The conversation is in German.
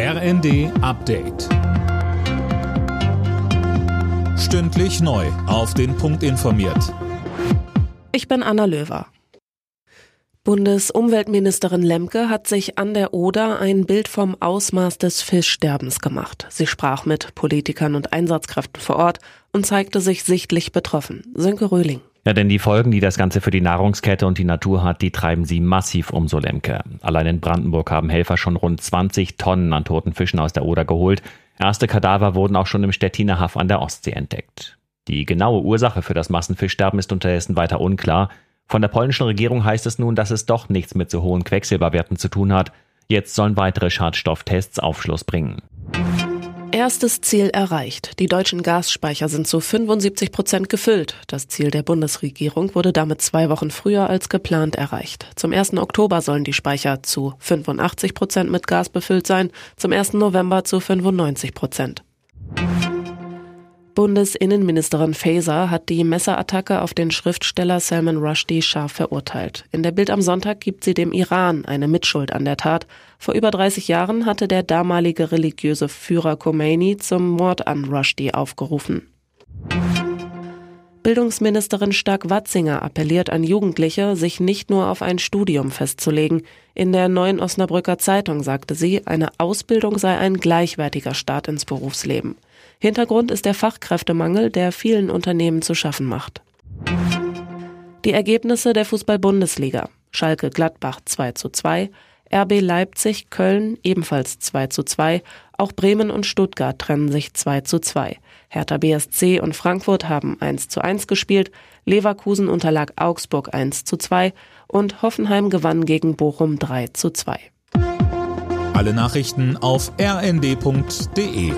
RND Update. Stündlich neu. Auf den Punkt informiert. Ich bin Anna Löwer. Bundesumweltministerin Lemke hat sich an der Oder ein Bild vom Ausmaß des Fischsterbens gemacht. Sie sprach mit Politikern und Einsatzkräften vor Ort und zeigte sich sichtlich betroffen. Sönke Röhling. Ja, denn die Folgen, die das Ganze für die Nahrungskette und die Natur hat, die treiben sie massiv um, so Lemke. Allein in Brandenburg haben Helfer schon rund 20 Tonnen an toten Fischen aus der Oder geholt. Erste Kadaver wurden auch schon im Stettiner Haff an der Ostsee entdeckt. Die genaue Ursache für das Massenfischsterben ist unterdessen weiter unklar. Von der polnischen Regierung heißt es nun, dass es doch nichts mit so hohen Quecksilberwerten zu tun hat. Jetzt sollen weitere Schadstofftests Aufschluss bringen. Erstes Ziel erreicht. Die deutschen Gasspeicher sind zu 75 Prozent gefüllt. Das Ziel der Bundesregierung wurde damit zwei Wochen früher als geplant erreicht. Zum 1. Oktober sollen die Speicher zu 85 Prozent mit Gas befüllt sein, zum 1. November zu 95 Prozent. Bundesinnenministerin Faeser hat die Messerattacke auf den Schriftsteller Salman Rushdie scharf verurteilt. In der Bild am Sonntag gibt sie dem Iran eine Mitschuld an der Tat. Vor über 30 Jahren hatte der damalige religiöse Führer Khomeini zum Mord an Rushdie aufgerufen. Bildungsministerin Stark-Watzinger appelliert an Jugendliche, sich nicht nur auf ein Studium festzulegen. In der neuen Osnabrücker Zeitung sagte sie, eine Ausbildung sei ein gleichwertiger Start ins Berufsleben. Hintergrund ist der Fachkräftemangel, der vielen Unternehmen zu schaffen macht. Die Ergebnisse der Fußball-Bundesliga. Schalke Gladbach 2 zu 2, RB Leipzig Köln ebenfalls 2 zu 2, auch Bremen und Stuttgart trennen sich 2 zu 2. Hertha BSC und Frankfurt haben 1 zu 1 gespielt, Leverkusen unterlag Augsburg 1 zu 2 und Hoffenheim gewann gegen Bochum 3 zu 2. Alle Nachrichten auf rnd.de